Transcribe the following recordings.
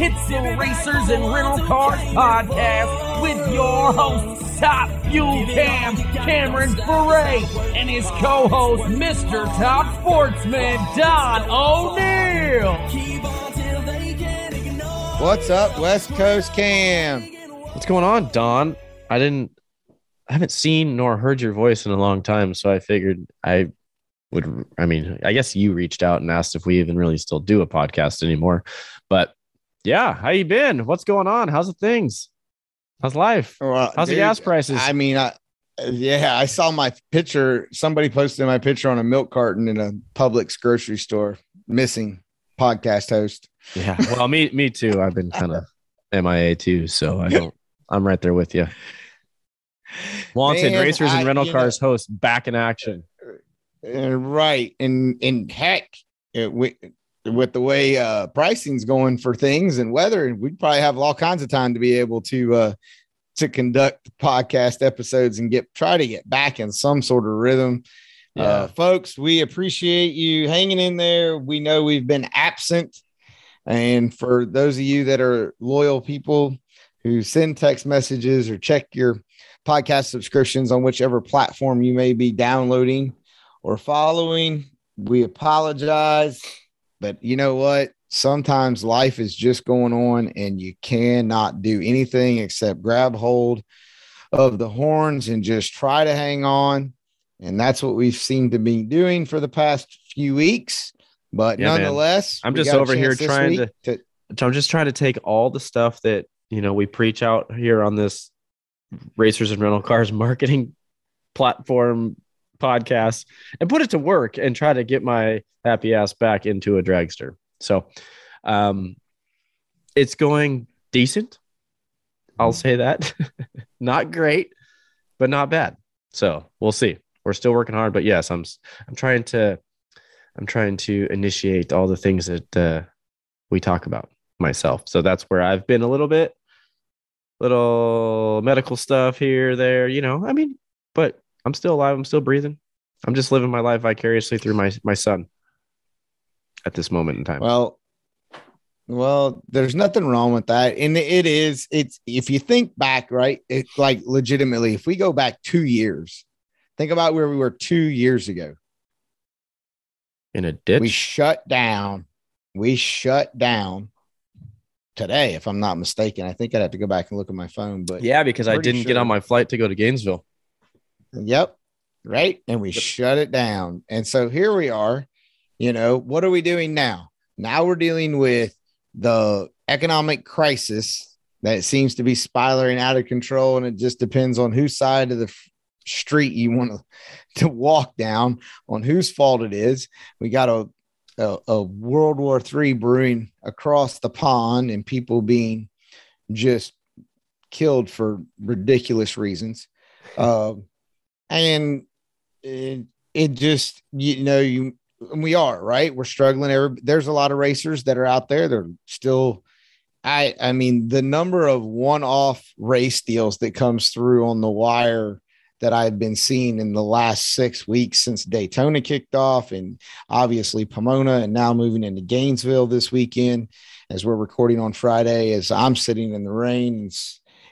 It's the Racers in Rental Cars podcast with your host, Top Fuel Cam, Cameron Ferré, and his co-host, Mr. Top Sportsman, Don O'Neill. What's up, West Coast Cam? What's going on, Don? I didn't, I haven't seen nor heard your voice in a long time, so I figured I would. I mean, I guess you reached out and asked if we even really still do a podcast anymore, but yeah, how you been? What's going on? How's the things? How's life? Well, How's the gas prices? I mean, I, yeah, I saw my picture. Somebody posted my picture on a milk carton in a Publix grocery store. Missing podcast host. yeah, well, me, me too. I've been kind of MIA too, so I don't. I'm right there with you. Wanted Man, racers and I- rental you know- cars host back in action. Uh, right, and and heck, it, with with the way uh, pricing's going for things and weather, we'd probably have all kinds of time to be able to uh, to conduct podcast episodes and get try to get back in some sort of rhythm. Yeah. Uh, folks, we appreciate you hanging in there. We know we've been absent. And for those of you that are loyal people who send text messages or check your podcast subscriptions on whichever platform you may be downloading or following, we apologize. But you know what? Sometimes life is just going on and you cannot do anything except grab hold of the horns and just try to hang on. And that's what we've seemed to be doing for the past few weeks. But Yeah, man. nonetheless, I'm just over here trying week to I'm just trying to take all the stuff that you know we preach out here on this racers in rental cars marketing platform podcast and put it to work and try to get my happy ass back into a dragster. So um it's going decent. I'll say that. not great, but not bad. So we'll see. We're still working hard, but yes, I'm I'm trying to I'm trying to initiate all the things that uh, we talk about myself. So that's where I've been a little bit, little medical stuff here, there, you know. I mean, but I'm still alive. I'm still breathing. I'm just living my life vicariously through my my son at this moment in time. Well, well, there's nothing wrong with that. And it is, it's if you think back, right? It's like legitimately, if we go back two years, think about where we were two years ago. in a ditch. We shut down. We shut down today, if I'm not mistaken. I think I'd have to go back and look at my phone, but yeah, because I didn't get on my flight to go to Gainesville. Yep. Right. And we shut it down. And so here we are. You know, what are we doing now? Now we're dealing with the economic crisis that seems to be spiraling out of control. And it just depends on whose side of the f- street you want to, to walk down, on whose fault it is. We got a, a, a World War III brewing across the pond and people being just killed for ridiculous reasons. Um, and it, it just you know you we are right? We're struggling every, there's a lot of racers that are out there. They're still i i mean the number of one-off race deals that comes through on the wire that i've been seeing in the last six weeks since daytona kicked off and obviously pomona and now moving into gainesville this weekend as we're recording on friday as i'm sitting in the rain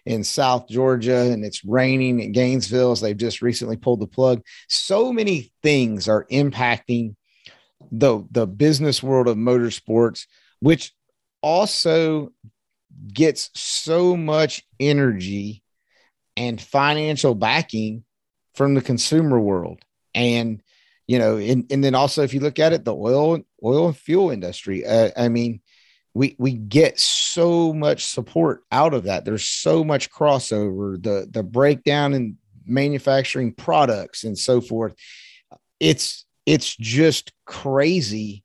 in South Georgia and it's raining in Gainesville as they've just recently pulled the plug. So many things are impacting the the business world of motorsports, which also gets so much energy and financial backing from the consumer world. And you know, and, and then also if you look at it, the oil oil and fuel industry. Uh, I mean, we we get so much support out of that. There's so much crossover, the the breakdown in manufacturing products and so forth. It's it's just crazy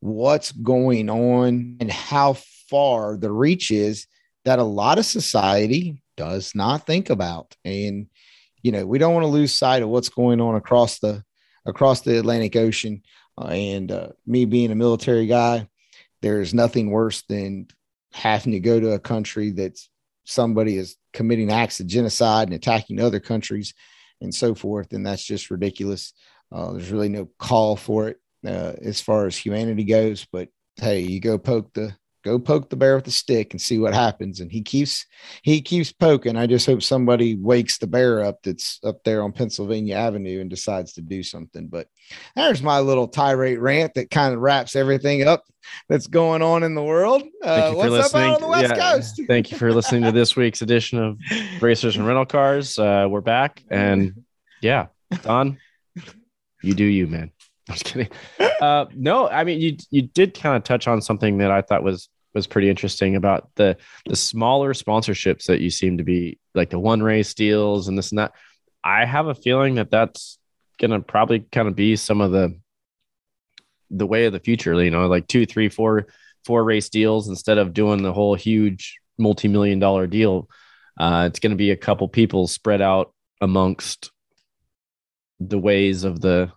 what's going on and how far the reach is that a lot of society does not think about. And you know, we don't want to lose sight of what's going on across the across the Atlantic Ocean. Uh, and uh, me being a military guy, there's nothing worse than having to go to a country that's somebody is committing acts of genocide and attacking other countries and so forth. And that's just ridiculous. Uh, there's really no call for it uh, as far as humanity goes, but hey, you go poke the go poke the bear with a stick and see what happens. And he keeps he keeps poking. I just hope somebody wakes the bear up that's up there on Pennsylvania Avenue and decides to do something. But there's my little tirade rant that kind of wraps everything up that's going on in the world. Uh, what's listening. up out on the West yeah, Coast? thank you for listening to this week's edition of Racers in Rental Cars. Uh, we're back, and yeah, Don, you do you, man. I'm just kidding. Uh, no, I mean you you did kind of touch on something that I thought was was pretty interesting about the the smaller sponsorships that you seem to be like the one race deals and this and that. I have a feeling that that's gonna probably kind of be some of the the way of the future. You know, like two, three, four, four race deals instead of doing the whole huge multi million dollar deal. Uh, it's going to be a couple people spread out amongst the ways of the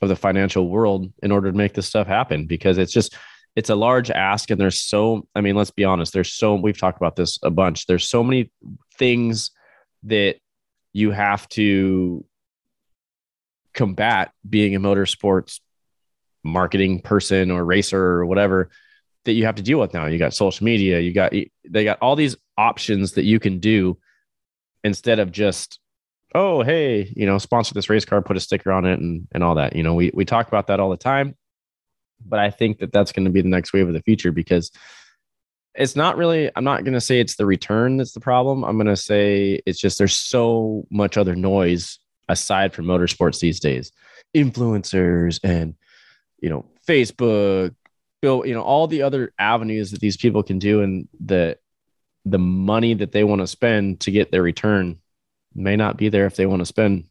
of the financial world in order to make this stuff happen because it's just it's a large ask and there's so i mean let's be honest there's so we've talked about this a bunch. There's so many things that you have to combat being a motorsports marketing person or racer or whatever that you have to deal with now. You got social media you got they got all these options that you can do instead of just oh hey you know sponsor this race car put a sticker on it and and all that. You know we we talk about that all the time but i think that that's going to be the next wave of the future because it's not really i'm not going to say it's the return that's the problem. I'm going to say it's just there's so much other noise aside from motorsports these days. Influencers and you know facebook bill you know all the other avenues that these people can do and the the money that they want to spend to get their return may not be there if they want to spend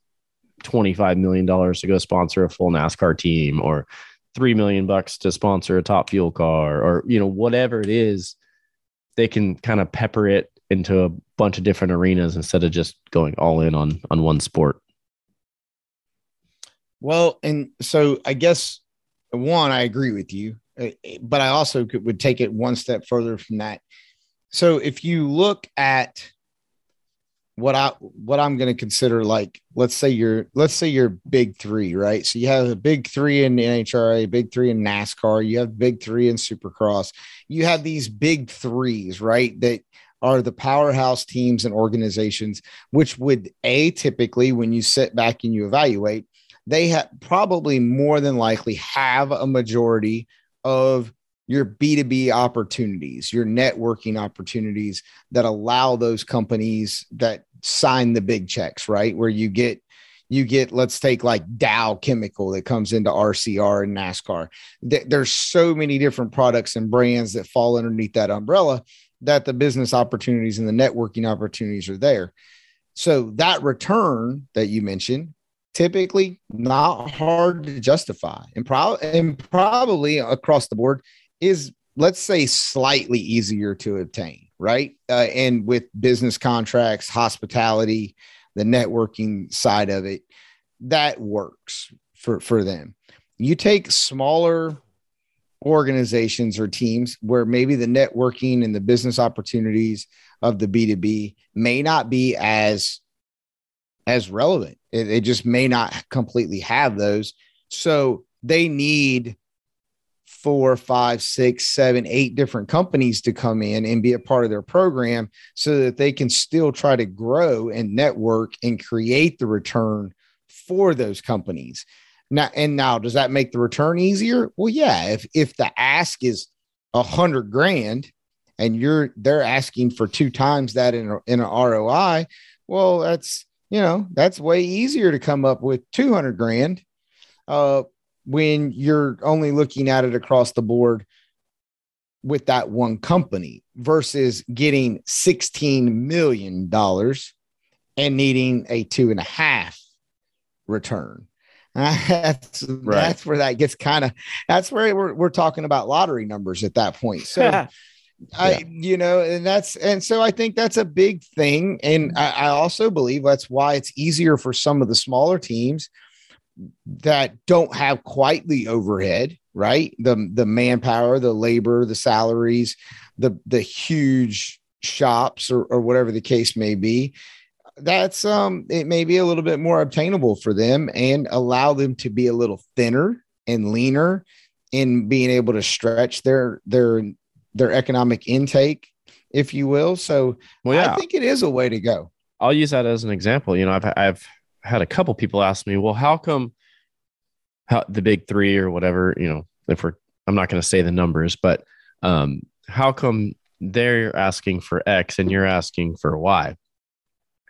$25 million to go sponsor a full NASCAR team or 3 million bucks to sponsor a top fuel car or, you know, whatever it is, they can kind of pepper it into a bunch of different arenas instead of just going all in on, on one sport. Well, and so I guess one, I agree with you, eh, but I also could, would take it one step further from that. So if you look at what I what I'm going to consider like let's say you're let's say you're big three, right? So you have a big three in NHRA, big three in NASCAR, you have big three in Supercross. You have these big threes, right? That are the powerhouse teams and organizations, which would a typically when you sit back and you evaluate, they have probably more than likely have a majority of your B2B opportunities, your networking opportunities that allow those companies that sign the big checks, right? Where you get you get let's take like Dow Chemical that comes into RCR and NASCAR. There's so many different products and brands that fall underneath that umbrella that the business opportunities and the networking opportunities are there. So that return that you mentioned typically not hard to justify and, pro- and probably across the board is let's say slightly easier to obtain right? Uh, and with business contracts hospitality the networking side of it that works for for them. You take smaller organizations or teams where maybe the networking and the business opportunities of the b2b may not be as as relevant. It, it just may not completely have those. So they need four, five, six, seven, eight different companies to come in and be a part of their program so that they can still try to grow and network and create the return for those companies. Now, and now does that make the return easier? Well, yeah. If if the ask is a hundred grand and you're they're asking for two times that in a, in an ROI, well, that's you know that's way easier to come up with 200 grand uh, when you're only looking at it across the board with that one company versus getting $16 million and needing a two and a half return. that's right. that's where that gets kind of that's where we're, we're talking about lottery numbers at that point. So yeah. I, you know, and that's, and so I think that's a big thing. And I, I also believe that's why it's easier for some of the smaller teams that don't have quite the overhead, right? The the manpower, the labor, the salaries, the the huge shops or, or whatever the case may be. That's um it may be a little bit more obtainable for them and allow them to be a little thinner and leaner in being able to stretch their their their economic intake, if you will. So Well, yeah, I think it is a way to go. I'll use that as an example. You know, I've I've had a couple people ask me, well, how come how the big three or whatever, you know, if we're I'm not going to say the numbers, but um, how come they're asking for X and you're asking for Y?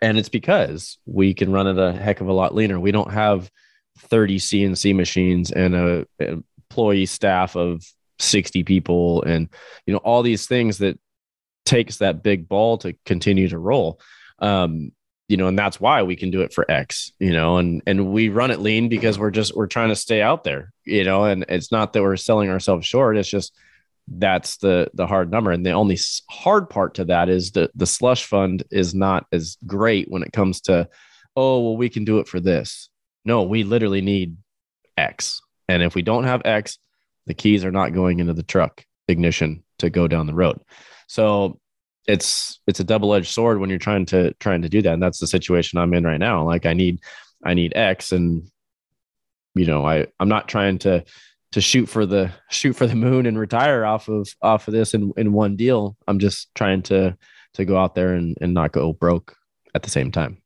And it's because we can run it a heck of a lot leaner. We don't have 30 CNC machines and a, a employee staff of 60 people and you know all these things that takes that big ball to continue to roll um you know and that's why we can do it for x you know and and we run it lean because we're just we're trying to stay out there you know and it's not that we're selling ourselves short. It's just that's the the hard number. And the only hard part to that is that the slush fund is not as great when it comes to oh well we can do it for this. No we literally need x. And if we don't have x the keys are not going into the truck ignition to go down the road. So it's it's a double-edged sword when you're trying to trying to do that. And that's the situation i'm in right now. Like i need i need x and you know i i'm not trying to to shoot for the shoot for the moon and retire off of off of this in in one deal. I'm just trying to to go out there and and not go broke at the same time.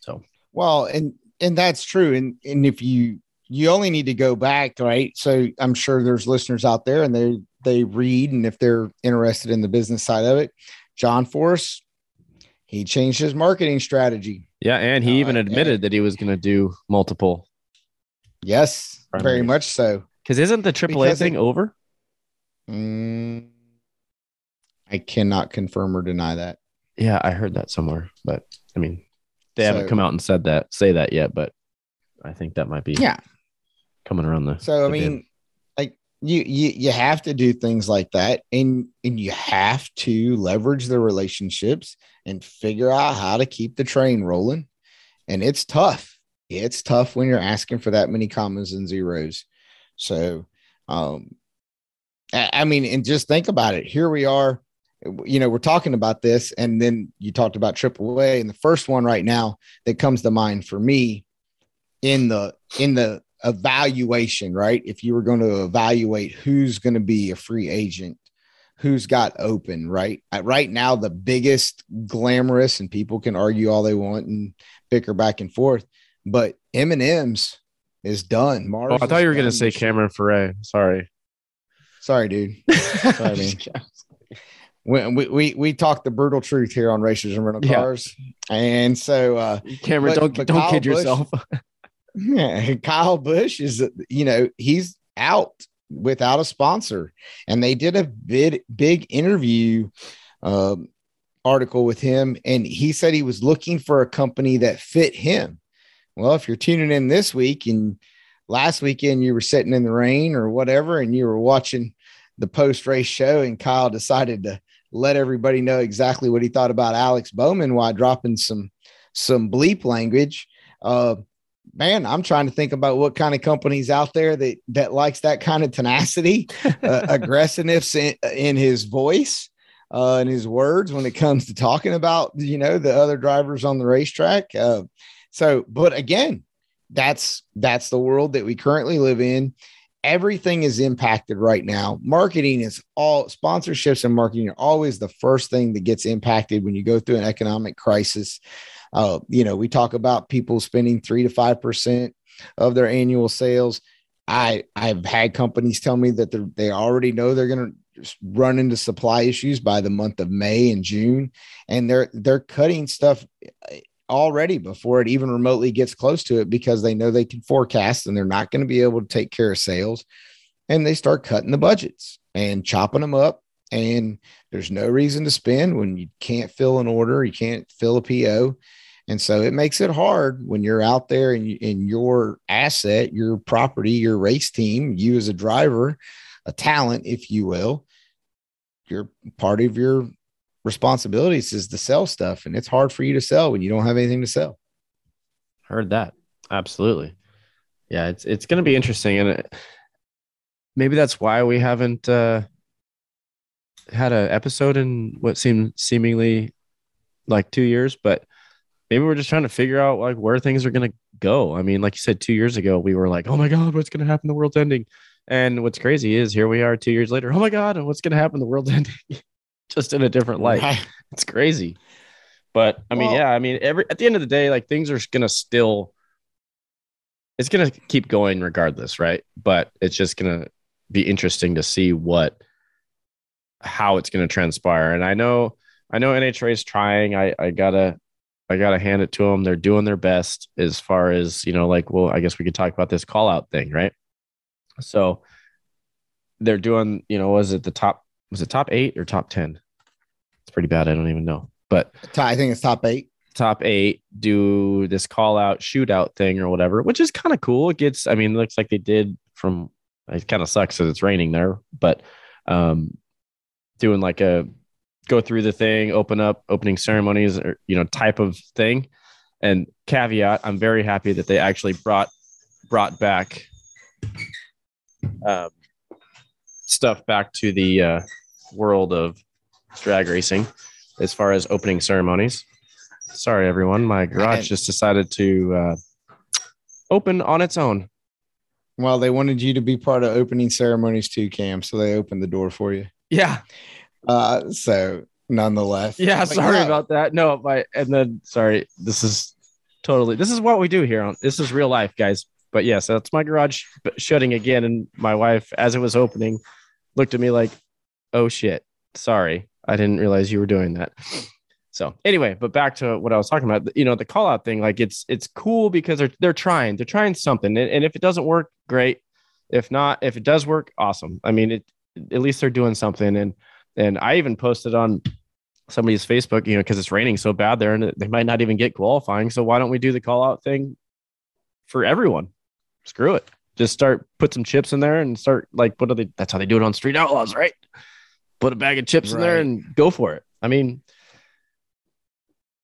So. Well, and and that's true. And and if you you only need to go back, right? So I'm sure there's listeners out there and they they read and if they're interested in the business side of it, John Force, he changed his marketing strategy. yeah and he Uh, even admitted and- that he was going to do multiple Yes, very much so. because isn't the aaa Because thing it- over Mm, I cannot confirm or deny that. yeah i heard that somewhere but i mean they haven't come out and said that say that yet but i think that might be Yeah. Coming around the So I the bin. mean, like you you you have to do things like that, and and you have to leverage the relationships and figure out how to keep the train rolling. And it's tough. It's tough when you're asking for that many commas and zeros. So, um, I, I mean, and just think about it. Here we are. You know, we're talking about this, and then you talked about AAA, and the first one right now that comes to mind for me in the in the evaluation, right? If you were going to evaluate who's going to be a free agent, who's got open, right? Right now, the biggest glamorous, and people can argue all they want and bicker back and forth, but M&M's is done. Mars oh i thought you were going to say cameron Ferre. sorry Sorry, dude. Sorry. We, we, we, talk the brutal truth here on Racers and Rental Yeah. Cars. And so, uh, cameron But- don't but don't Kyle kid Busch- yourself Yeah, Kyle Busch is, you know, he's out without a sponsor, and they did a big, big interview um, article with him, and he said he was looking for a company that fit him. Well, if you're tuning in this week and last weekend you were sitting in the rain or whatever, and you were watching the post race show, and Kyle decided to let everybody know exactly what he thought about Alex Bowman while dropping some some bleep language. Uh, man, I'm trying to think about what kind of companies out there that that likes that kind of tenacity, uh, aggressiveness in, in his voice, uh, and his words when it comes to talking about you know the other drivers on the racetrack. Uh, so, but again, that's that's the world that we currently live in. Everything is impacted right now. Marketing is all sponsorships and marketing are always the first thing that gets impacted when you go through an economic crisis. Uh, you know, we talk about people spending three to five percent of their annual sales. I I've had companies tell me that they already know they're going to run into supply issues by the month of May and June, and they're they're cutting stuff uh, already before it even remotely gets close to it because they know they can forecast and they're not going to be able to take care of sales, and they start cutting the budgets and chopping them up. And there's no reason to spend when you can't fill an order, you can't fill a PO. And so it makes it hard when you're out there and your asset, your property, your race team, you as a driver, a talent, if you will, you're part of your responsibilities is to sell stuff. And it's hard for you to sell when you don't have anything to sell. Heard that. Absolutely. Yeah, it's it's going to be interesting, and maybe that's why we haven't uh, had an episode in what seemed seemingly like two years. But maybe we're just trying to figure out like where things are going to go. I mean, like you said, two years ago we were like, "Oh my god, what's going to happen? The world's ending," And what's crazy is here we are two years later. Oh my God, what's going to happen? The world's ending just in a different light. Right. It's crazy. But I mean, Well- yeah, I mean, every at the end of the day, like things are going to still, it's going to keep going regardless, right? But it's just going to be interesting to see what, how it's going to transpire. And I know, I know NHRA is trying. I, I gotta, I gotta hand it to them. They're doing their best as far as you know. Like, well, I guess we could talk about this call out thing, right? So they're doing, you know, was it the top? Was it top eight or top ten? It's pretty bad. I don't even know, but I think it's top eight. top eight do this call out shootout thing or whatever, which is kind of cool. It gets, I mean, it looks like they did from, it kind of sucks that it's raining there, but um, doing like a go through the thing, open up opening ceremonies or, you know, type of thing. And caveat, I'm very happy that they actually brought, brought back um, stuff back to the uh, world of drag racing as far as opening ceremonies. Sorry, everyone. My garage just decided to uh, open on its own. Well, they wanted you to be part of opening ceremonies too, Cam. So they opened the door for you. Yeah. Uh, so nonetheless, Yeah. Sorry yeah, about that. No, my, and then, sorry, this is totally, this is what we do here. On This is real life, guys. But yes, that's my garage shutting again. And my wife, as it was opening, looked at me like, oh shit, sorry. I didn't realize you were doing that. So anyway, but back to what I was talking about, you know, the call out thing, like it's it's cool because they're they're trying, they're trying something. And, and if it doesn't work, great. If not, if it does work, awesome. I mean, it at least they're doing something. And and I even posted on somebody's Facebook, you know, because it's raining so bad there and they might not even get qualifying. So why don't we do the call out thing for everyone? Screw it. Just start put some chips in there and start like what are they that's how they do it on street outlaws, right? Put a bag of chips in there and go for it. I mean,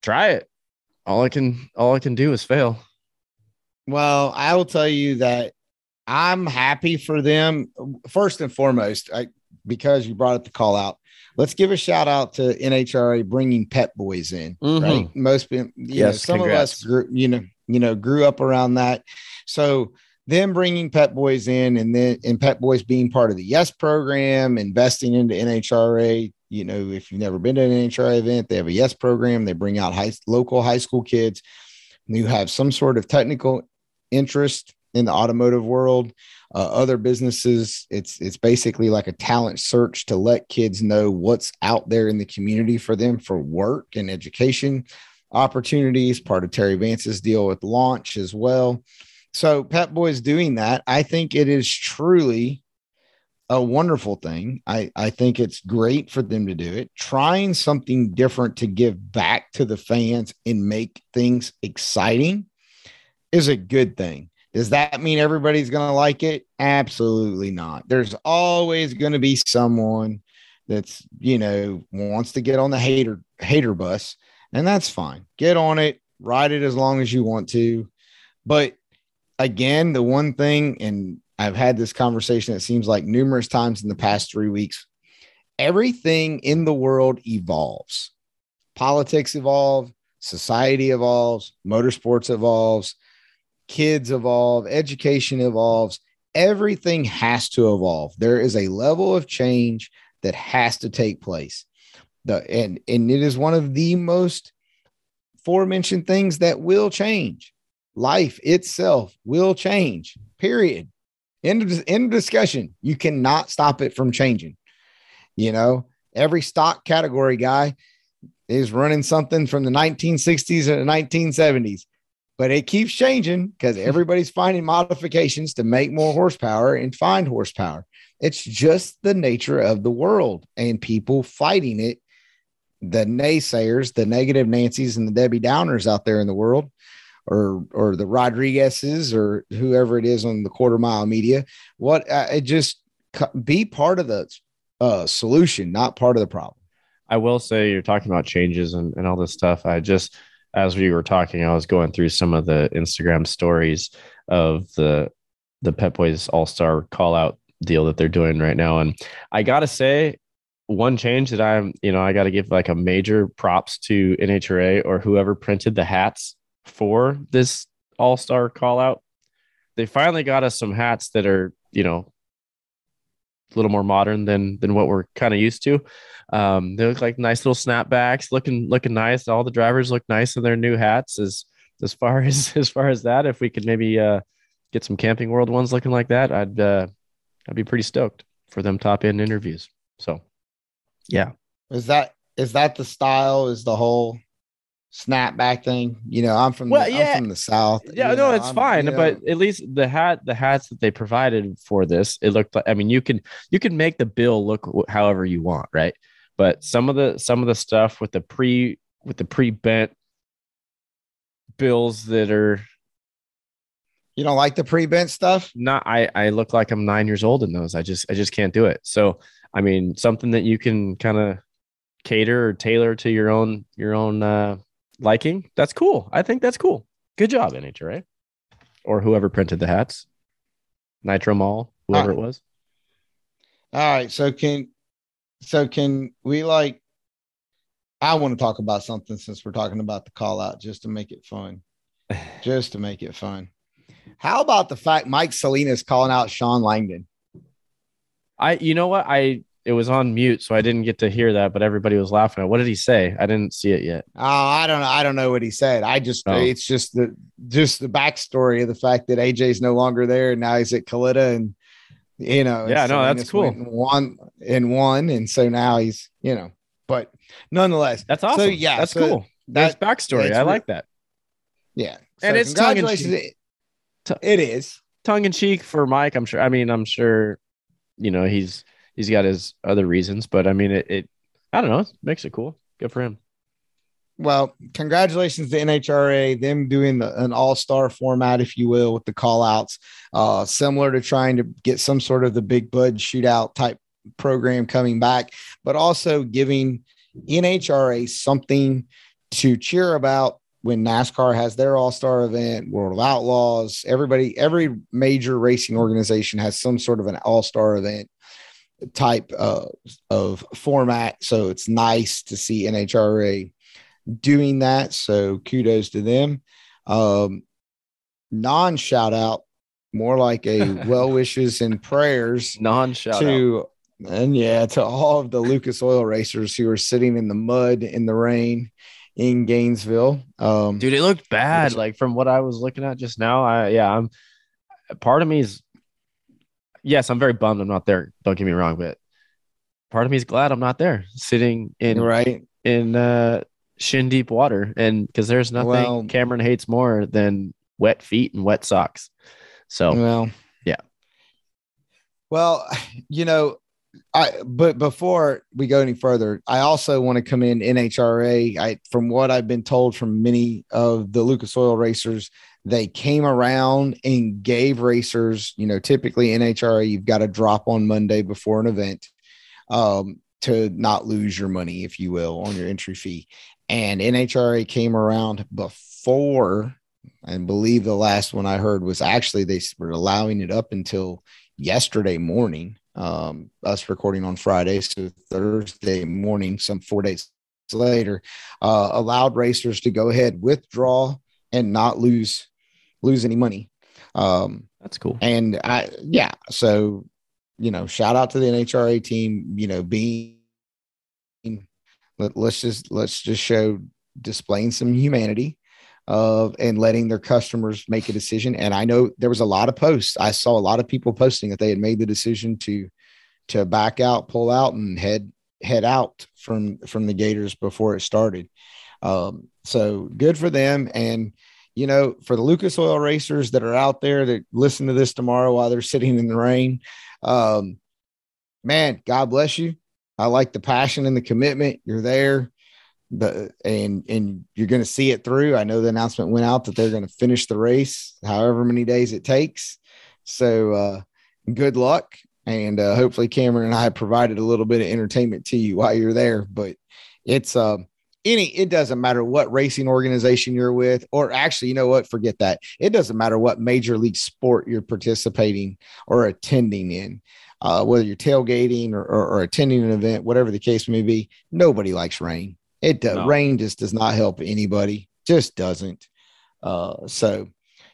try it. All I can all I can do is fail. Well, I will tell you that I'm happy for them. First and foremost, I, because you brought up the call out, let's give a shout out to NHRA bringing Pep Boys in. Mhm. Right, most you know, some congrats. of us grew, you know, you know, grew up around that. So them bringing Pep Boys in, and then and Pep Boys being part of the Yes program, investing into NHRA. You know, if you've never been to an NHRA event, they have a Yes program. They bring out high, local high school kids who have some sort of technical interest in the automotive world. Uh, other businesses, it's it's basically like a talent search to let kids know what's out there in the community for them for work and education opportunities. Part of Terry Vance's deal with launch as well. So Pep Boys doing that, I think it is truly a wonderful thing. I, I think it's great for them to do it. Trying something different to give back to the fans and make things exciting is a good thing. Does that mean everybody's going to like it? Absolutely not. There's always going to be someone that's, you know, wants to get on the hater hater bus, and that's fine. Get on it, ride it as long as you want to. But again, the one thing, and I've had this conversation, it seems like numerous times in the past three weeks, everything in the world evolves. Politics evolve, society evolves, motorsports evolves, kids evolve, education evolves. Everything has to evolve. There is a level of change that has to take place. The and and it is one of the most forementioned things that will change. Life itself will change. Period. End of, end of discussion. You cannot stop it from changing. You know, every stock category guy is running something from the 1960s and the 1970s, but it keeps changing because everybody's finding modifications to make more horsepower and find horsepower. It's just the nature of the world and people fighting it. The naysayers, the negative Nancy's and the Debbie Downers out there in the world, or or the Rodriguez's or whoever it is on the quarter mile media. What uh, it just be part of the uh, solution, not part of the problem. I will say you're talking about changes and, and all this stuff. I just, as we were talking, I was going through some of the Instagram stories of the the Pep Boys All Star call out deal that they're doing right now, and I gotta say, one change that I'm, you know, I got to give like a major props to NHRA or whoever printed the hats for this All Star call out. They finally got us some hats that are, you know, a little more modern than than what we're kind of used to. Um, they look like nice little snapbacks, looking looking nice. All the drivers look nice in their new hats. As as far as as far as that, if we could maybe uh, get some Camping World ones looking like that, I'd uh, I'd be pretty stoked for them top end interviews. So, yeah, is that is that the style? Is the whole snapback thing? You know, I'm from Well, the, yeah. I'm from the south. yeah, you no, know, it's I'm- fine. you know, But at least the hat, the hats that they provided for this, it looked like. I mean, you can you can make the bill look however you want, right? But some of the some of the stuff with the pre with the pre bent bills that are you don't like the pre-bent stuff. not I I look like I'm 9 years old in those. I just I just can't do it. So, I mean, something that you can kind of cater or tailor to your own your own uh liking. That's cool. I think that's cool. Good job NHRA or whoever printed the hats. Nitro Mall, whoever it was. All right, so can so can we like? I want to talk about something since we're talking about the call out, just to make it fun, just to make it fun. How about the fact Mike Salinas calling out Shawn Langdon? I you know what? I it was on mute, so I didn't get to hear that, but everybody was laughing at what did he say? I didn't see it yet. Oh, I don't know. I don't know what he said. I just Oh. it's just the just the backstory of the fact that AJ's no longer there and now he's at Kalitta and you know. Yeah, no, that's cool. one and one and so now he's you know, but nonetheless, That's awesome. So yeah, that's so cool. That's backstory. I like that. yeah, And it's tongue in cheek. It- It is. Tongue in cheek for Mike. I'm sure. I mean, I'm sure. You know, he's he's got his other reasons, but I mean, it. it I don't know. It makes it cool. Good for him. Well, congratulations to NHRA, them doing the, an all star format, if you will, with the call outs, uh, similar to trying to get some sort of the big bud shootout type program coming back, but also giving NHRA something to cheer about when NASCAR has their all star event, World of Outlaws, everybody, every major racing organization has some sort of an all star event type uh, of format. So it's nice to see NHRA doing that. So kudos to them. Um, non shout out, more like a well wishes and prayers Non shout out. to and yeah to all of the Lucas Oil racers who are sitting in the mud in the rain in Gainesville. Um, Dude, it looked bad. Like from what I was looking at just now. I yeah, I'm part of me is yes, I'm very bummed I'm not there. Don't get me wrong, but part of me is glad I'm not there, sitting in right. in uh shin deep water. And because there's nothing Well- Cameron hates more than wet feet and wet socks. So Well. Yeah. Well, you know, I but before we go any further, I also want to come in NHRA. I from what I've been told from many of the Lucas Oil racers, they came around and gave racers, you know, typically NHRA, you've got to drop on Monday before an event um, to not lose your money, if you will, on your entry fee. And NHRA came around before, I believe the last one I heard was actually they were allowing it up until yesterday morning. Um, us recording on Friday, so Thursday morning, some four days later, uh, allowed racers to go ahead, withdraw, and not lose lose any money. Um, that's cool. and I, yeah, so you know, shout out to the NHRA team. You know, being let, let's just let's just show displaying some humanity of and letting their customers make a decision. And I know there was a lot of posts. I saw a lot of people posting that they had made the decision to to back out, pull out, and head head out from from the Gators before it started. Um, so good for them. And you know, for the Lucas Oil racers that are out there that listen to this tomorrow while they're sitting in the rain, um, man, God bless you. I like the passion and the commitment. You're there, the and and you're going to see it through. I know the announcement went out that they're going to finish the race, however many days it takes. So, uh, good luck, and uh, hopefully, Cameron and I provided a little bit of entertainment to you while you're there. But it's um any it doesn't matter what racing organization you're with or actually you know what forget that. It doesn't matter what major league sport you're participating or attending in uh, whether you're tailgating or, or, or attending an event whatever the case may be nobody likes rain. It does No. rain just does not help anybody just doesn't. Uh, so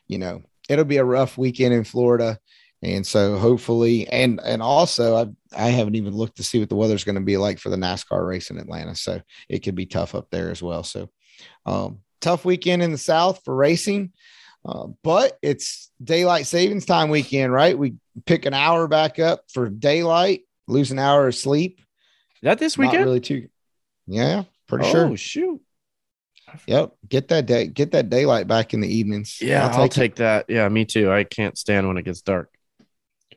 you know it'll be a rough weekend in florida And so hopefully, and and also I I haven't even looked to see what the weather's going to be like for the NASCAR race in Atlanta. So it could be tough up there as well. So um, tough weekend in the South for racing. Uh, but it's daylight savings time weekend, right? We pick an hour back up for daylight, lose an hour of sleep. Is that this weekend? Not really too. Yeah, pretty oh, sure. Oh shoot. Yep. Get that day, get that daylight back in the evenings. Yeah, I'll take, that. Yeah, me too. I can't stand when it gets dark.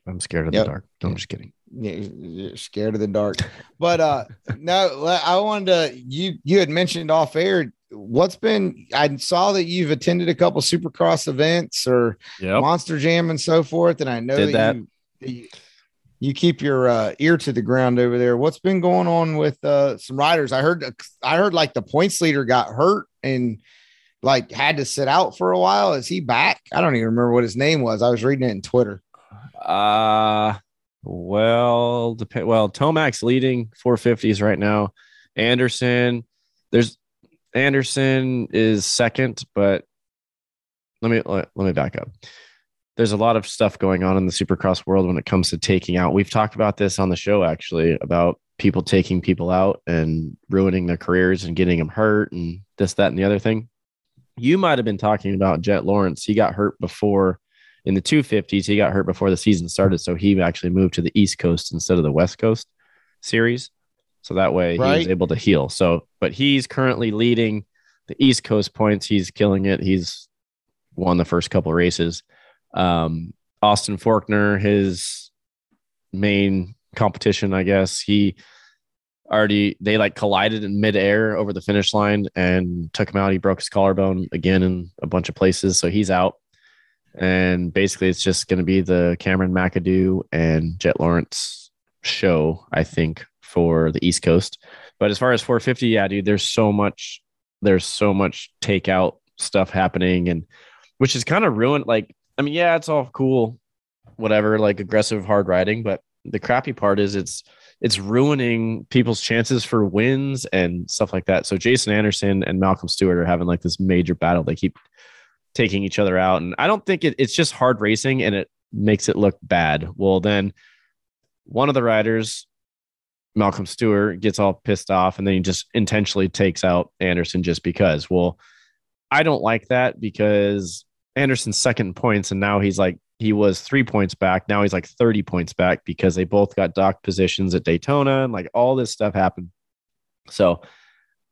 I'm scared of Yep. the dark. No, I'm just kidding. Yeah, you're scared of the dark. But uh no, I wanted to you you had mentioned off air what's been I saw that you've attended a couple supercross events or Yep. monster jam and so forth. And I know Did that, You, you you keep your uh, ear to the ground over there. What's been going on with uh, some riders? I heard I heard like the points leader got hurt and like had to sit out for a while. Is he back? I don't even remember what his name was. I was reading it in Twitter. Uh well, dep- well, Tomac's leading 450s right now. Anderson, there's Anderson is second, but let me let, let me back up. There's a lot of stuff going on in the supercross world when it comes to taking out. We've talked about this on the show actually about people taking people out and ruining their careers and getting them hurt and this, that, and the other thing. You might have been talking about Jett Lawrence. He got hurt before in the 250s. He got hurt before the season started. So he actually moved to the East Coast instead of the West Coast series. So that way he was able to heal. So, but he's currently leading the East Coast points. He's killing it. He's won the first couple races. Um, Austin Forkner, his main competition, I guess, he already they like collided in midair over the finish line and took him out. He broke his collarbone again in a bunch of places, so he's out. And basically, it's just going to be the Cameron McAdoo and Jett Lawrence show, I think, for the East Coast. But as far as 450, yeah, dude, there's so much, there's so much takeout stuff happening, and which is kind of ruined. Like, I mean, yeah, it's all cool, whatever, like aggressive hard riding, but the crappy part is it's it's ruining people's chances for wins and stuff like that. So Jason Anderson and Malcolm Stewart are having like this major battle. They keep taking each other out, and I don't think it, it's just hard racing and it makes it look bad. Well, then one of the riders, Malcolm Stewart, gets all pissed off, and then he just intentionally takes out Anderson just because. Well, I don't like that because Anderson's second points, and now he's like he was three points back. Now he's like 30 points back because they both got dock positions at Daytona and like all this stuff happened. So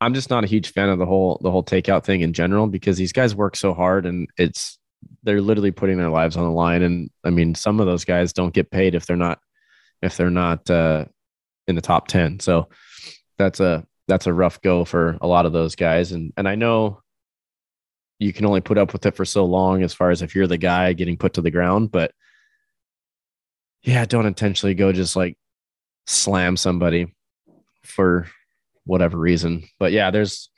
I'm just not a huge fan of the whole the whole takeout thing in general because these guys work so hard and it's they're literally putting their lives on the line. And I mean, some of those guys don't get paid if they're not if they're not uh, in the top 10. So that's a that's a rough go for a lot of those guys. And and I know you can only put up with it for so long as far as if you're the guy getting put to the ground, but yeah, don't intentionally go just like slam somebody for whatever reason. But yeah, there's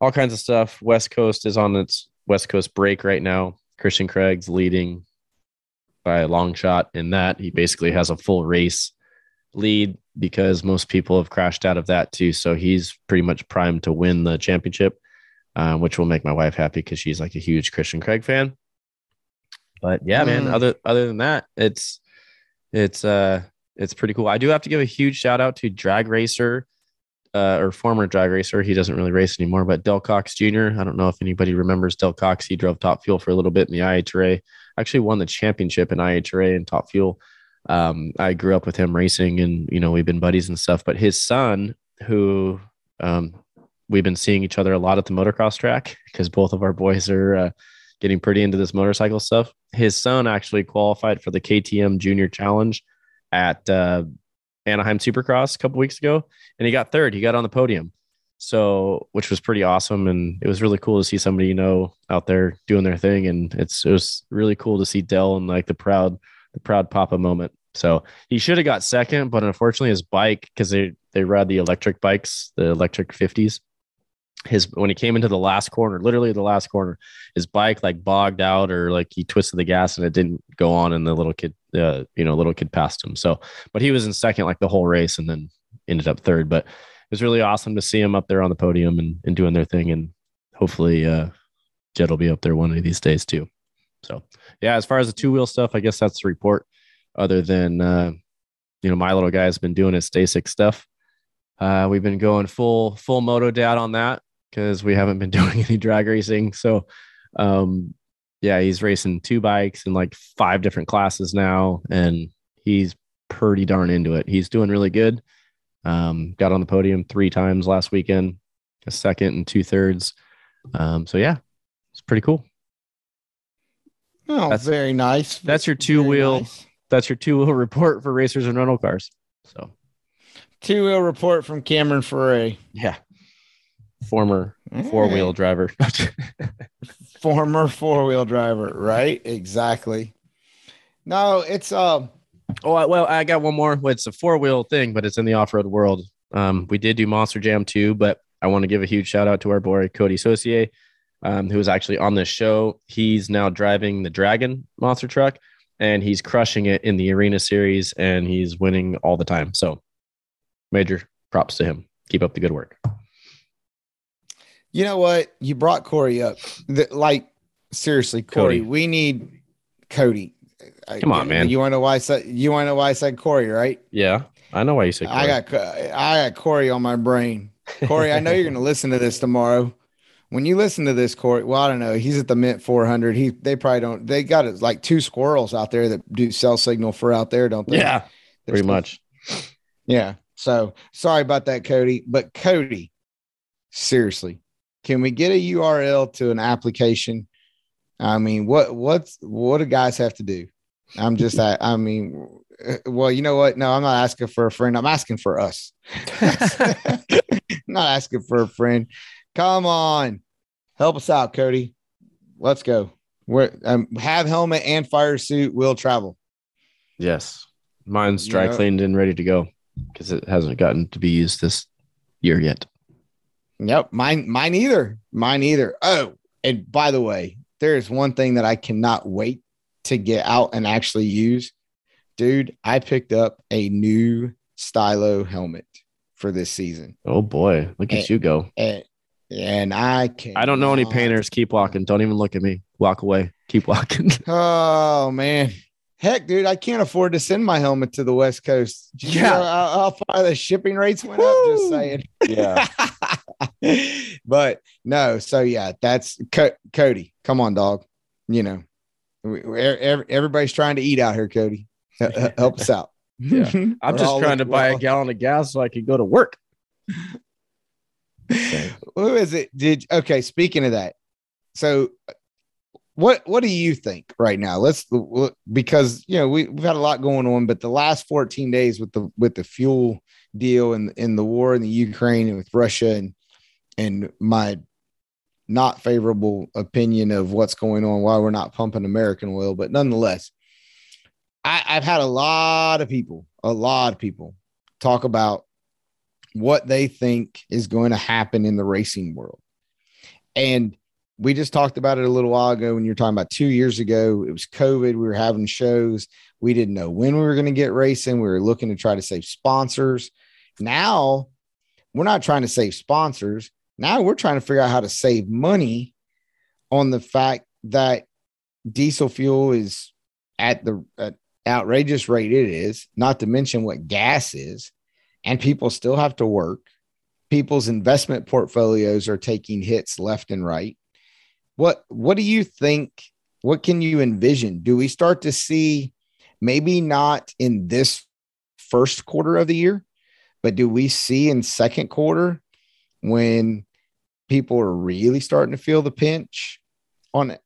all kinds of stuff. West Coast is on its West Coast break right now. Christian Craig's leading by a long shot in that. He basically has a full race lead because most people have crashed out of that too. So he's pretty much primed to win the championship, uh, which will make my wife happy because she's like a huge Christian Craig fan. But yeah, man. Mm. Other other than that, it's it's uh it's pretty cool. I do have to give a huge shout out to Drag Racer, uh, or former Drag Racer. He doesn't really race anymore, but Del Cox Jr. I don't know if anybody remembers Del Cox. He drove Top Fuel for a little bit in the IHRA. Actually, won the championship in IHRA and Top Fuel. Um, I grew up with him racing, and you know we've been buddies and stuff. But his son, who um, we've been seeing each other a lot at the motocross track because both of our boys are uh, getting pretty into this motorcycle stuff. His son actually qualified for the KTM Junior Challenge at uh, Anaheim Supercross a couple weeks ago, and he got third. He got on the podium, so which was pretty awesome, and it was really cool to see somebody you know out there doing their thing, and it's it was really cool to see Del and like the proud the proud papa moment. So he should have got second, but unfortunately his bike because they they ride the electric bikes, the electric fifties. His when he came into the last corner, literally the last corner, his bike like bogged out or like he twisted the gas and it didn't go on, and the little kid, uh, you know, little kid passed him. So, but he was in second like the whole race, and then ended up third. But it was really awesome to see him up there on the podium and, and doing their thing, and hopefully uh, Jed will be up there one of these days too. So yeah, as far as the two wheel stuff, I guess that's the report. Other than uh, you know, my little guy's been doing his StaCyc stuff. Uh, we've been going full full moto dad on that because we haven't been doing any drag racing. So um, yeah, he's racing two bikes in like five different classes now, and he's pretty darn into it. He's doing really good. Um, got on the podium three times last weekend, a second and two thirds. Um, so yeah, it's pretty cool. Oh, That's- very nice. that's your two Very wheel- nice. That's your two wheel report for racers in rental cars. So Two wheel report from Cameron Ferré, yeah, former four wheel driver. former four wheel driver. Right? Exactly. No, it's um. oh well, I got one more. It's a four wheel thing, but it's in the off road world. Um, we did do Monster Jam too, but I want to give a huge shout out to our boy Cody Saucier, um, who was actually on this show. He's now driving the Dragon monster truck, and he's crushing it in the Arena Series, and he's winning all the time. So, major props to him. Keep up the good work. You know what? You brought Corey up. The- like seriously, Corey, Cody. we need Cody. Come on, man. You want to know why I said you want to know why I said Corey, right? Yeah, I know why you said. I got I got Corey on my brain. Corey, I know you're going to listen to this tomorrow. When you listen to this, Corey, well, I don't know. He's at the Mint 400. He they probably don't. They got it like two squirrels out there that do cell signal for out there, don't they? Yeah, There's pretty much. Yeah. So sorry about that, Cody. But Cody, seriously, can we get a URL to an application? I mean, what what's what do guys have to do? I'm just I, I mean, well, you know what? No, I'm not asking for a friend. I'm asking for us. I'm not asking for a friend. Come on, help us out, Cody. Let's go. We're um, have helmet and fire suit. Will travel. Yes, mine's dry Yeah. cleaned and ready to go because it hasn't gotten to be used this year yet. Yep, mine mine either. Mine either. Oh, and by the way, there is one thing that I cannot wait to get out and actually use. Dude, I picked up a new Stilo helmet for this season. Oh boy, look at you go! And and I can't. I don't know any painters. Keep walking. Don't even look at me. Walk away. Keep walking. Oh man. Heck, dude, I can't afford to send my helmet to the West Coast. Did you Yeah. know how, far the shipping rates went up? Just saying. yeah. but no, so yeah, that's Co- Cody. Come on, dog. You know, we, we- ev- everybody's trying to eat out here, Cody. Help us out. Yeah. I'm just trying to buy a gallon of gas so I can go to work. Who is it? Did okay? Speaking of that, so what what do you think right now? Let's because you know we, we've had a lot going on, but the last 14 days with the with the fuel deal and in the war in the Ukraine and with Russia and and my not favorable opinion of what's going on why we're not pumping American oil, but nonetheless, I, I've had a lot of people, a lot of people talk about what they think is going to happen in the racing world. And we just talked about it a little while ago when you're talking about two years ago. It was COVID. We were having shows. We didn't know when we were going to get racing. We were looking to try to save sponsors. Now we're not trying to save sponsors. Now we're trying to figure out how to save money on the fact that diesel fuel is at the at outrageous rate it is, not to mention what gas is and people still have to work. People's investment portfolios are taking hits left and right. What what do you think? What can you envision? Do we start to see maybe not in this first quarter of the year, but do we see in second quarter when people are really starting to feel the pinch on it?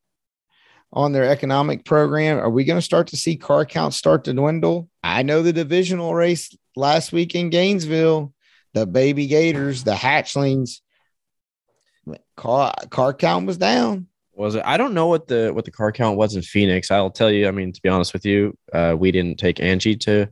on their economic program? Are we going to start to see car counts start to dwindle? I know the divisional race last week in Gainesville, the baby Gators, the hatchlings, car car count was down. Was it? I don't know what the what the car count was in Phoenix. I'll tell you. I mean, to be honest with you, uh, we didn't take Angie to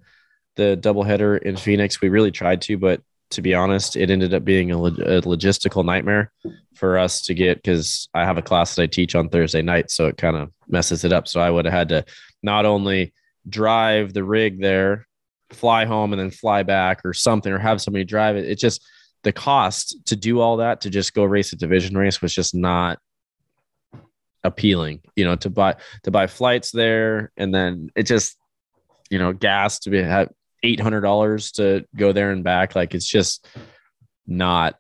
the doubleheader in Phoenix. We really tried to, but to be honest, it ended up being a, a logistical nightmare for us to get because I have a class that I teach on Thursday night, so it kind of messes it up. So I would have had to not only drive the rig there, fly home, and then fly back or something, or have somebody drive it. It just the cost to do all that to just go race a division race was just not appealing, you know, to buy to buy flights there, and then it just, you know, gas to be have eight hundred dollars to go there and back. Like it's just not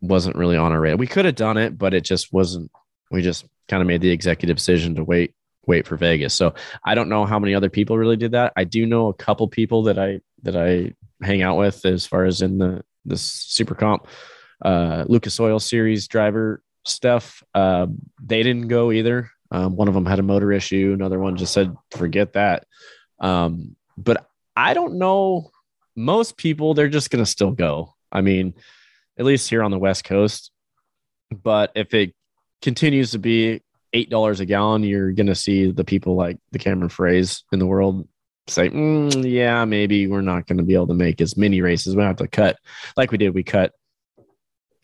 wasn't really on our radar. We could have done it, but it just wasn't. We just kind of made the executive decision to wait wait for Vegas. So I don't know how many other people really did that. I do know a couple people that I that I hang out with as far as in the the super comp uh Lucas Oil series driver stuff. Uh, they didn't go either. Um, one of them had a motor issue. Another one just said, forget that. Um, but I don't know. Most people, they're just going to still go. I mean, at least here on the West Coast. But if it continues to be eight dollars a gallon, you're gonna see the people like the Cameron Ferrés in the world say, mm, "Yeah, maybe we're not going to be able to make as many races. We have to cut like we did. We cut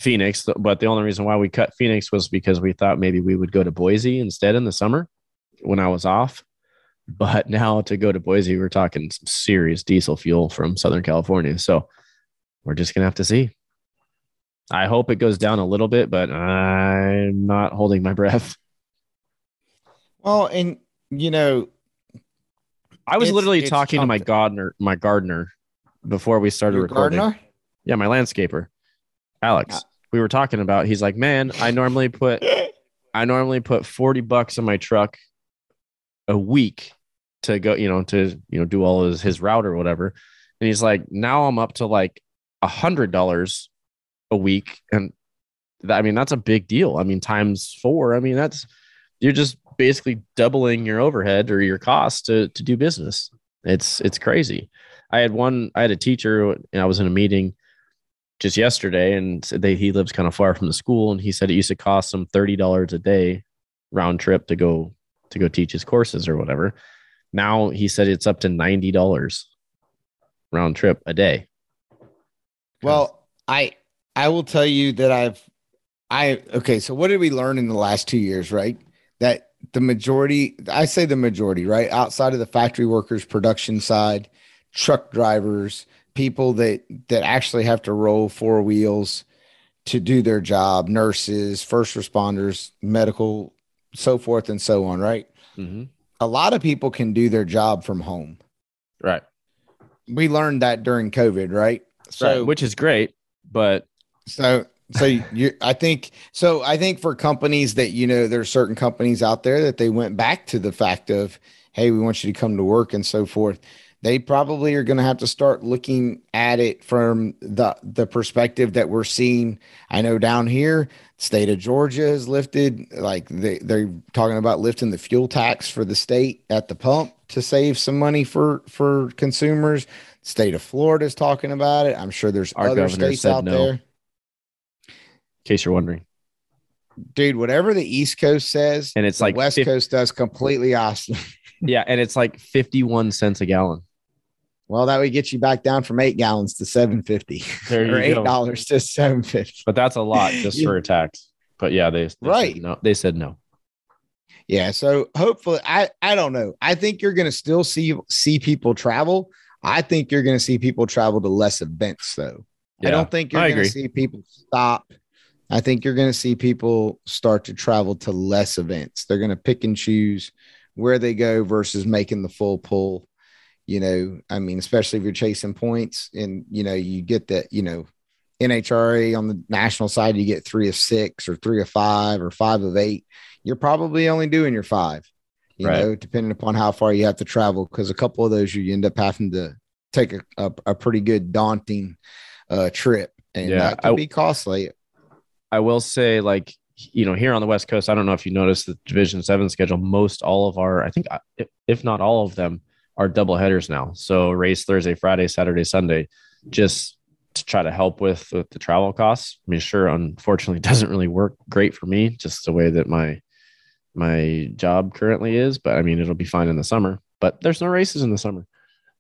Phoenix, but the only reason why we cut Phoenix was because we thought maybe we would go to Boise instead in the summer when I was off. But now to go to Boise, we're talking some serious diesel fuel from Southern California. So we're just gonna have to see. I hope it goes down a little bit, but I'm not holding my breath. Well, and you know, I was It's- literally it's talking to my gardener, my gardener, before we started your recording. gardener. Yeah, my landscaper, Alex. Uh, we were talking about. He's like, man, I normally put, I normally put forty bucks in my truck a week to go, you know, to you know do all his his route or whatever. And he's like, now I'm up to like a hundred dollars a week, and that, I mean that's a big deal. I mean times four. I mean that's you're just basically doubling your overhead or your cost to to do business. It's it's crazy. I had one. I had a teacher, and I was in a meeting just yesterday, and said they he lives kind of far from the school, and he said it used to cost him thirty dollars a day round trip to go to go teach his courses or whatever. Now he said it's up to ninety dollars round trip a day. Well, I I will tell you that I've I okay, so what did we learn in the last 2 years, right? That the majority, I say the majority, right? Outside of the factory workers production side, truck drivers, people that that actually have to roll four wheels to do their job, nurses, first responders, medical, so forth and so on, right? Mm-hmm. A lot of people can do their job from home. Right. We learned that during COVID, right? So, which is great, but So so you I think so I think for companies that you know there's certain companies out there that they went back to the fact of hey we want you to come to work and so forth they probably are going to have to start looking at it from the the perspective that we're seeing. I know down here state of Georgia has lifted like they they're talking about lifting the fuel tax for the state at the pump to save some money for for consumers. State of Florida is talking about it. I'm sure there's Our other states out no. there case you're wondering, dude, whatever the East Coast says, and it's the like West 50 Coast does completely awesome. yeah, and it's like fifty-one cents a gallon. well, that would get you back down from eight gallons to seven fifty, There or you eight go. dollars to seven fifty. But that's a lot just for a tax. But yeah, they, they Right. Said no, they said no. Yeah, so hopefully, I I don't know. I think you're going to still see see people travel. I think you're going to see people travel to less events, though. I don't think you're I going to agree. see people stop. I think you're going to see people start to travel to less events. They're going to pick and choose where they go versus making the full pull. You know, I mean, especially if you're chasing points and, you know, you get that, you know, NHRA on the national side, you get three of six or three of five or five of eight. You're probably only doing your five, you Right. know, depending upon how far you have to travel. Cause a couple of those you end up having to take a, a, a pretty good daunting uh, trip. And Yeah, that can I- be costly. I will say, like, you know, here on the West Coast, I don't know if you noticed the Division Seven schedule. Most all of our, I think, uh, if- not all of them, are double headers now. So race Thursday, Friday, Saturday, Sunday, just to try to help with, with the travel costs. I mean, sure, unfortunately, doesn't really work great for me, just the way that my my job currently is. But I mean, it'll be fine in the summer. But there's no races in the summer.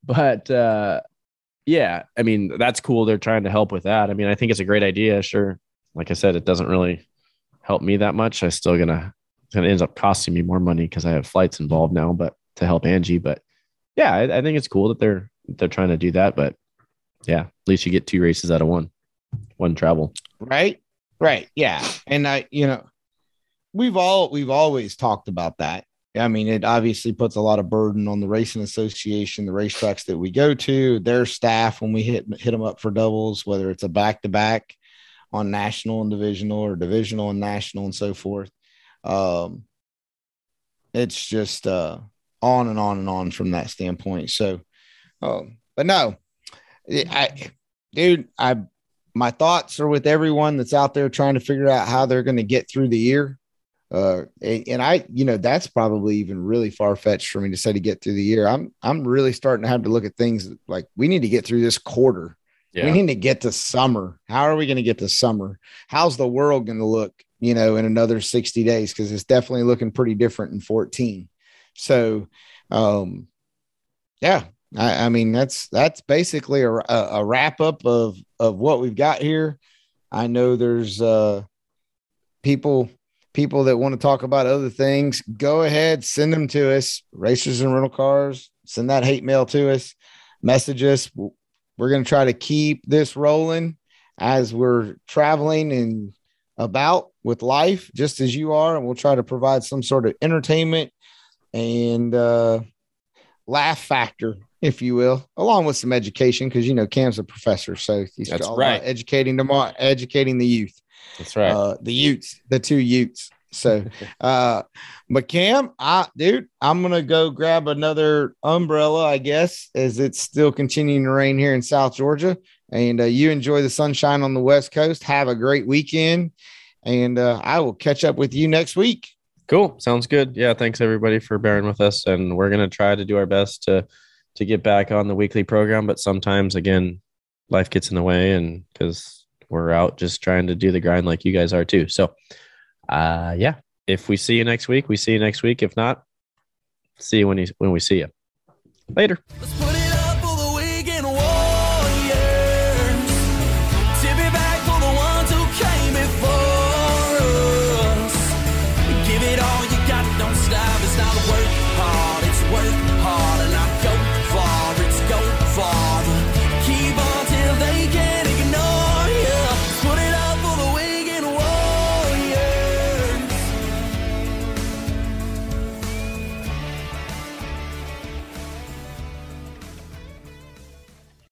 But uh, yeah, I mean, that's cool. They're trying to help with that. I mean, I think it's a great idea. Sure like I said, it doesn't really help me that much. I still gonna it's gonna ends up costing me more money because I have flights involved now, but to help Angie. But yeah, I, I think it's cool that they're they're trying to do that. But yeah, at least you get two races out of one, one travel. Right. Right. Yeah. And I, you know, we've all we've always talked about that. I mean, it obviously puts a lot of burden on the racing association, the racetracks that we go to, their staff when we hit hit them up for doubles, whether it's a back to back on national and divisional or divisional and national and so forth. Um, it's just uh, on and on and on from that standpoint. So, um, but no, I, dude, I, my thoughts are with everyone that's out there trying to figure out how they're going to get through the year. Uh, and I, you know, that's probably even really far fetched for me to say to get through the year. I'm, I'm really starting to have to look at things like we need to get through this quarter. Yeah. We need to get to summer. How are we going to get to summer? How's the world going to look, you know, in another 60 days? Cause it's definitely looking pretty different in 14. So, um, yeah, I, I mean, that's, that's basically a, a wrap up of, of what we've got here. I know there's, uh, people, people that want to talk about other things, go ahead, send them to us. Racers in rental cars, send that hate mail to us, message us. We're going to try to keep this rolling as we're traveling and about with life, just as you are. And we'll try to provide some sort of entertainment and uh, laugh factor, if you will, along with some education, because you know Cam's a professor, so he's That's all right. educating them, educating the youth. That's right. Uh, the Utes, the two Utes. So, uh, but I, dude, I'm gonna go grab another umbrella, I guess, as it's still continuing to rain here in South Georgia. And uh, you enjoy the sunshine on the West Coast. Have a great weekend, and uh, I will catch up with you next week. Cool. Sounds good. Yeah. Thanks everybody for bearing with us, and we're gonna try to do our best to to get back on the weekly program. But sometimes, again, life gets in the way, and because we're out just trying to do the grind like you guys are too. So uh, yeah, if we see you next week, we see you next week. If not, see you when you when we see you. Later.